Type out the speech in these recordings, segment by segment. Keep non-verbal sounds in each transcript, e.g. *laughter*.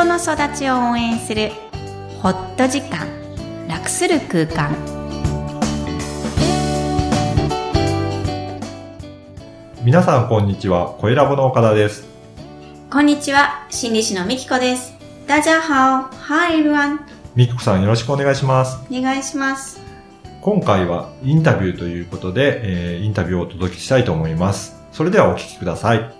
人の育ちを応援するホット時間楽する空間皆さんこんにちは、声ラボの岡田です。こんにちは心理師のみきこです大家好 Hi everyone ミックさんよろしくお願いします。お願いします今回はインタビューということで、えーインタビューをお届けしたいと思います。それではお聞きください。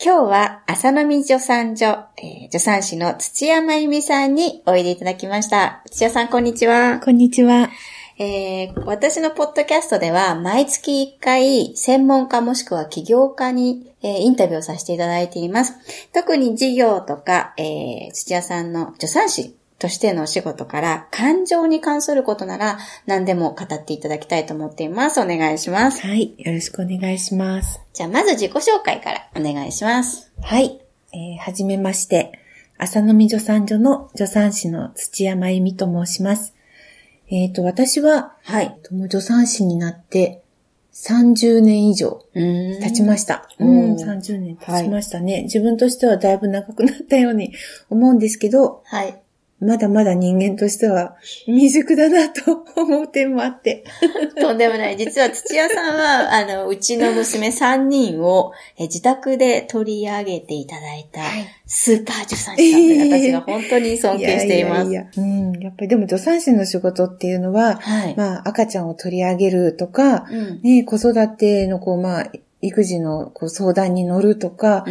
今日は朝飲み助産所、えー助産師の土屋真由美さんにおいでいただきました。土屋さんこんにちは。こんにちは。えー私のポッドキャストでは毎月1回専門家もしくは起業家に、えーインタビューをさせていただいています。特に事業とか、えー土屋さんの助産師としてのお仕事から感情に関することなら何でも語っていただきたいと思っています。お願いします。はい。よろしくお願いします。じゃあまず自己紹介からお願いします。はい。えーはじめまして。朝飲み助産所の助産師の土屋真由美と申します。えっ、と、私は、はい。助産師になって30年以上経経ちました。ううんん、30年経ちましたね、自分としてはだいぶ長くなったように思うんですけど、はい。まだまだ人間としては未熟だなと思う点もあって。*laughs* とんでもない。実は土屋さんは、*laughs* あの、うちの娘3人をえ自宅で取り上げていただいた、スーパー助産師さんで、私が本当に尊敬しています。やいやいやうん。やっぱりでも助産師の仕事っていうのは、はい。まあ赤ちゃんを取り上げるとか、うん。ね、子育てのこう、まあ、育児のこう相談に乗るとか、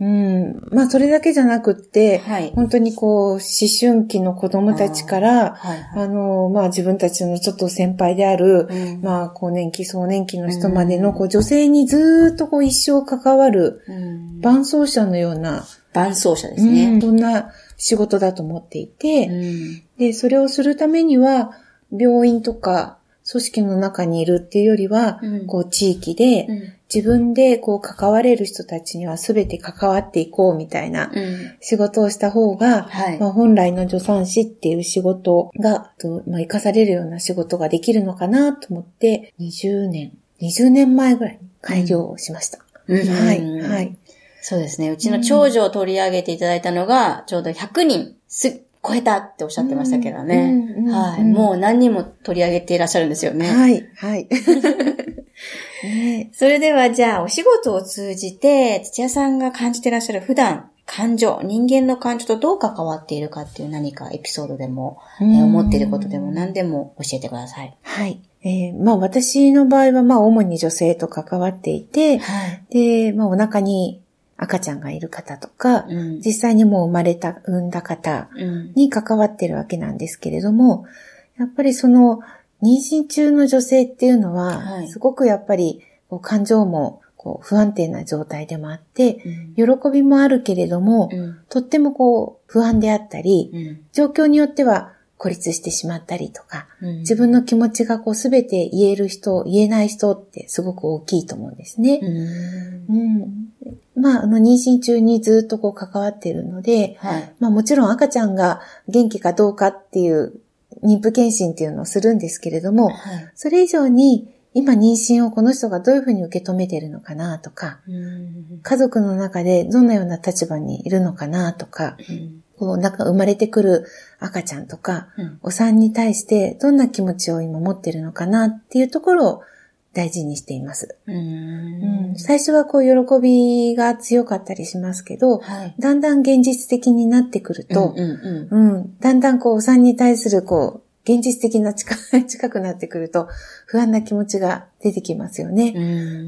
うん。うん。まあそれだけじゃなくって、はい。本当にこう、思春期の子供たちから、はい。あの、まあ自分たちのちょっと先輩である、うんまあ、更年期、壮年期の人までの、こう、女性にずーっとこう、一生関わる、うん伴走者のような、伴走者ですうんね。そんな仕事だと思っていて、うん。で、それをするためには、病院とか組織の中にいるっていうよりは、うんこう地域で、うん。自分でこう関われる人たちには全て関わっていこうみたいなうん。仕事をした方が、はいまあ、本来の助産師っていう仕事が、とまあ、生かされるような仕事ができるのかなと思って、20年、20年前ぐらいに開業をしました。うんはい、はい。そうですね。うちの長女を取り上げていただいたのが、ちょうど100人す超えたっておっしゃってましたけどね。うんうんはい。うんもう何人も取り上げていらっしゃるんですよね。はい、はい。*laughs* ねそれではじゃあお仕事を通じて土屋さんが感じていらっしゃる普段感情、人間の感情とどう関わっているかっていう何かエピソードでも、えー思っていることでも何でも教えてください。はい。えーまあ私の場合はまあ主に女性と関わっていて、はい。で、まあお腹に赤ちゃんがいる方とか、うん。実際にもう生まれた、産んだ方うん。に関わってるわけなんですけれども、やっぱりその妊娠中の女性っていうのは、はいすごくやっぱり感情もこう不安定な状態でもあって、うん。喜びもあるけれども、うん。とってもこう不安であったり、うん。状況によっては孤立してしまったりとか、うん自分の気持ちがこうすべて言える人、言えない人ってすごく大きいと思うんですね。うん。うん。まあ、あの、妊娠中にずっとこう関わっているので、はい。まあもちろん赤ちゃんが元気かどうかっていう妊婦検診っていうのをするんですけれども、はい。それ以上に今妊娠をこの人がどういうふうに受け止めているのかなとか、うん。家族の中でどんなような立場にいるのかなとか、うん。こうなんか生まれてくる赤ちゃんとか、うんお産に対してどんな気持ちを今持ってるのかなっていうところを大事にしています。ううんん。最初はこう喜びが強かったりしますけど、はい。だんだん現実的になってくると、うんうんうん。だんだんこう、お産に対するこう、現実的な近 *laughs* 近くなってくると、不安な気持ちが出てきますよね。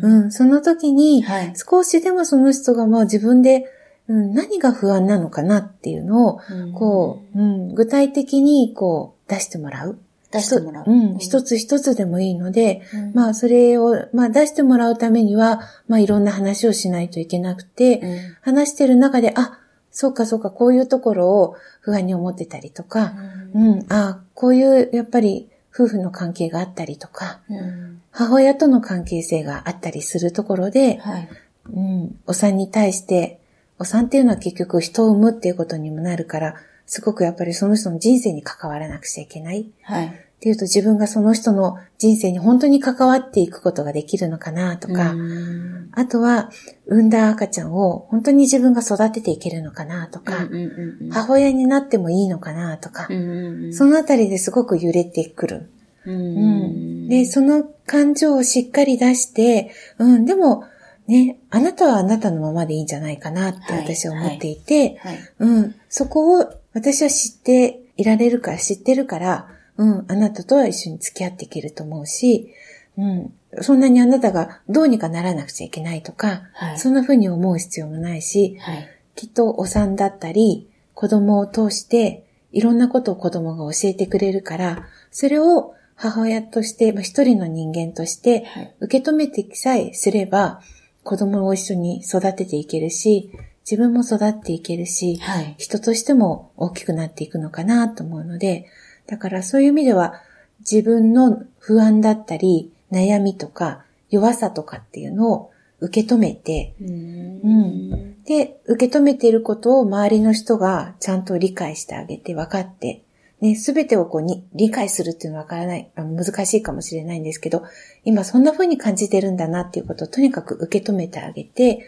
うん。うん。その時に、はい。少しでもその人がもう自分で、うん、何が不安なのかなっていうのを、こう、うん、具体的にこう、出してもらう。出してもらう。うん、一つ一つでもいいので、うん。まあ、それを、まあ、出してもらうためには、まあ、いろんな話をしないといけなくて、うん話してる中で、あ、そうかそうか、こういうところを不安に思ってたりとか、うん、あ、こういう、やっぱり、夫婦の関係があったりとか、うん。母親との関係性があったりするところで、はい。うん、お産に対して、お産っていうのは結局人を産むっていうことにもなるから、すごくやっぱりその人の人生に関わらなくちゃいけない。はい。っていうと自分がその人の人生に本当に関わっていくことができるのかなとか、うん。あとは産んだ赤ちゃんを本当に自分が育てていけるのかなとか、うんうんうん母親になってもいいのかなとか、うんうんうん。そのあたりですごく揺れてくる。ううん。ん。で、その感情をしっかり出して、うん、でも、ね、あなたはあなたのままでいいんじゃないかなってはい私は思っていて、はい。うん、そこを私は知っていられるから、知ってるから、うん、あなたとは一緒に付き合っていけると思うし、うん、そんなにあなたがどうにかならなくちゃいけないとか、はい。そんな風に思う必要もないし、はい。きっとお産だったり、子供を通して、いろんなことを子供が教えてくれるから、それを母親として、まあ一人の人間として、はい。受け止めてさえすれば、子供を一緒に育てていけるし、自分も育っていけるし、はい。人としても大きくなっていくのかなと思うので、だからそういう意味では、自分の不安だったり、悩みとか、弱さとかっていうのを受け止めて、うん。で、受け止めていることを周りの人がちゃんと理解してあげて分かって、ね、すべてをこうに理解するっていうのは分からない、あの難しいかもしれないんですけど、今そんな風に感じてるんだなっていうことをとにかく受け止めてあげて、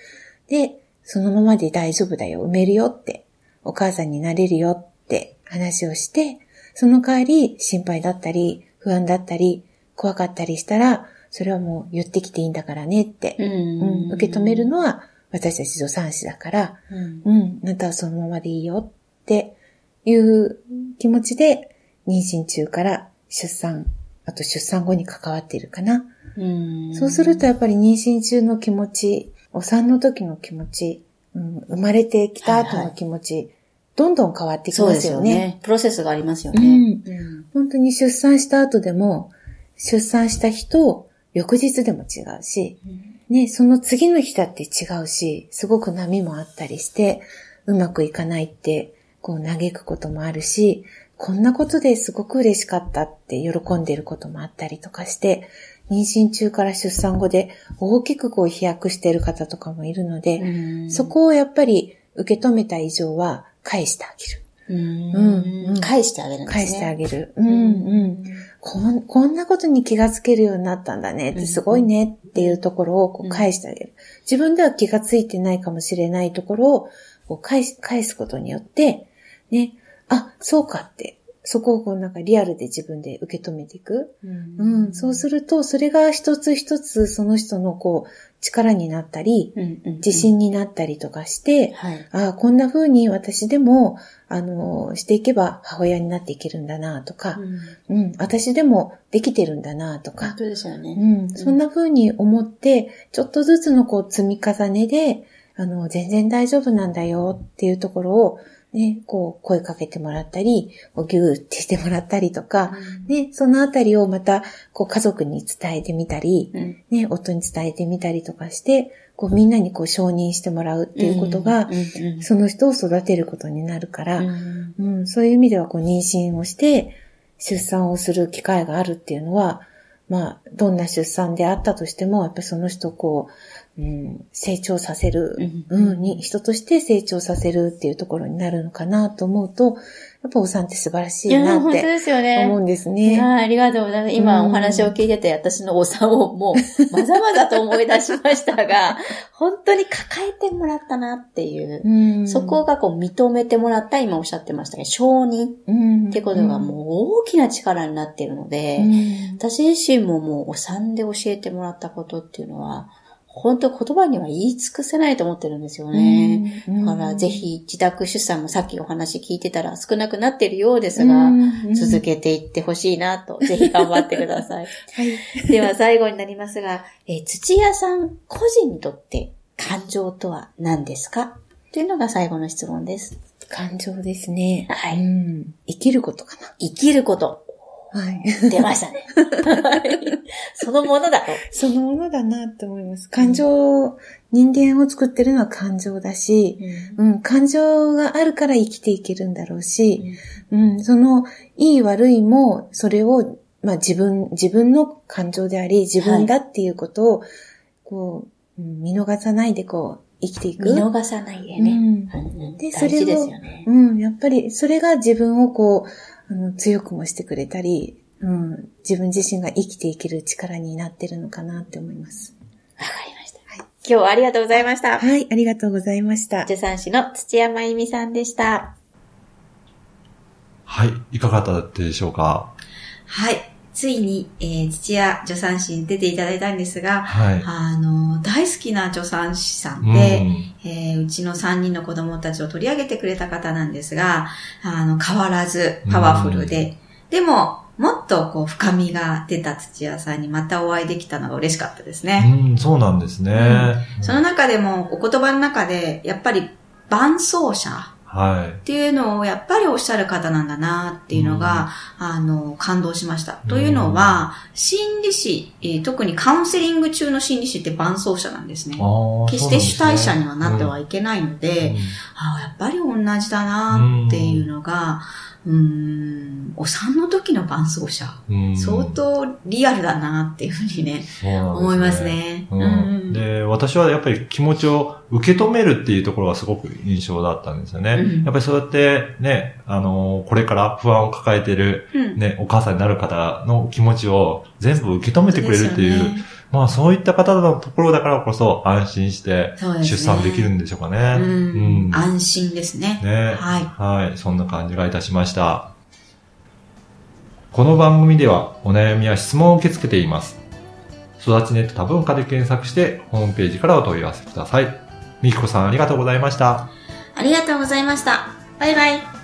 で、そのままで大丈夫だよ、産めるよって、お母さんになれるよって話をして、その代わり心配だったり、不安だったり、怖かったりしたら、それはもう言ってきていいんだからねって、うん。うん、受け止めるのは私たち助産師だから、うん。うん、あなたはそのままでいいよっていう気持ちで妊娠中から出産、あと出産後に関わっているかな。うん。そうするとやっぱり妊娠中の気持ち、お産の時の気持ち、うん、生まれてきた後の気持ち、どんどん変わってきそうですますよね。よね。プロセスがありますよね。うんうん本当に出産した後でも、出産した日と翌日でも違うし、ね、その次の日だって違うし、すごく波もあったりして、うまくいかないって、こう嘆くこともあるし、こんなことですごく嬉しかったって喜んでいることもあったりとかして、妊娠中から出産後で大きくこう飛躍している方とかもいるので、うんそこをやっぱり受け止めた以上は返してあげる。うんうん返してあげるんですね。返してあげる。うんうん。こんこんなことに気がつけるようになったんだねって、すごいねっていうところをこう返してあげる。自分では気がついてないかもしれないところをこう返し返すことによって、ね、あ、そうかって、そこをこうなんかリアルで自分で受け止めていく。うん。うん、そうすると、それが一つ一つその人のこう力になったり、うんうん自信になったりとかして、はい。ああ、こんな風に私でも、あの、していけば母親になっていけるんだなとか、うん、私でもできてるんだなとか、本当ですよね。うん、そんな風に思って、ちょっとずつのこう積み重ねで、あの、全然大丈夫なんだよっていうところを、ね、こう声かけてもらったり、こうギューってしてもらったりとか、ね、そのあたりをまた、こう家族に伝えてみたり、うん。ね、夫に伝えてみたりとかして、こうみんなにこう承認してもらうっていうことが、うんうん。その人を育てることになるから、うん。うん、そういう意味ではこう妊娠をして出産をする機会があるっていうのは、まあ、どんな出産であったとしても、やっぱりその人をこう、うん、成長させる、ううんん、に、人として成長させるっていうところになるのかなと思うと、やっぱお産って素晴らしいなっ本当てですよね。思うんですいね。やありがとうございます。今お話を聞いてて、私のお産をもう、まざまざと思い出しましたが、*laughs* 本当に抱えてもらったなっていう。うんそこがこう認めてもらった、今おっしゃってましたけど、承認うんってことがもう大きな力になっているので、うん私自身ももうお産で教えてもらったことっていうのは、本当言葉には言い尽くせないと思ってるんですよね。うんだからぜひ自宅出産もさっきお話聞いてたら少なくなっているようですが、続けていってほしいなと、ぜひ頑張ってください。*laughs* はいでは最後になりますが、えー土屋さん個人にとって感情とは何ですか？というのが最後の質問です。感情ですね。はいうん生きることか生きること。な。はい。出ましたね。*laughs* そのものだと。そのものだなって思います。感情、人間を作ってるのは感情だし、うん、感情があるから生きていけるんだろうし、うん、その、いい悪いも、それを、まあ自分、自分の感情であり、自分だっていうことを、こう、うん見逃さないでこう、生きていく。見逃さないでね。うんうんで大事ですよね。うん、やっぱり、それが自分をこう、あの、強くもしてくれたり、うん、自分自身が生きていける力になってるのかなって思います。わかりました。今日はありがとうございました。はい、ありがとうございました。助産師の土山由美さんでした。はい。いかがだったでしょうか？はい。ついに、えー、土屋助産師に出ていただいたんですが、はい。あの、大好きな助産師さんうんで、えーうちの3人の子供たちを取り上げてくれた方なんですが、あの、変わらずパワフルで、でも、もっとこう、深みが出た土屋さんにまたお会いできたのが嬉しかったですね。うん、そうなんですね。その中でも、お言葉の中で、やっぱり、伴走者はい。っていうのをやっぱりおっしゃる方なんだなっていうのが、あの、感動しました。というのは、心理師、えー特にカウンセリング中の心理師って伴走者なんですね。決して主体者にはなってはいけないので、ああやっぱり同じだなっていうのが、うーん、お産の時の伴走者、相当リアルだなっていうふうにね、思います。ね。うん。うん。で、私はやっぱり気持ちを受け止めるっていうところがすごく印象だったんですよね。うん。やっぱりそうやってね、あのこれから不安を抱えてるうん。ね、お母さんになる方の気持ちを全部受け止めてくれるっていう、まあそういった方のところだからこそ安心して出産できるんでしょうかね。うん安心ですね。ね。はいはい。そんな感じがいたしました。この番組ではお悩みや質問を受け付けています。育ちネット多文化で検索してホームページからお問い合わせください。みきこさんありがとうございました。ありがとうございました。バイバイ。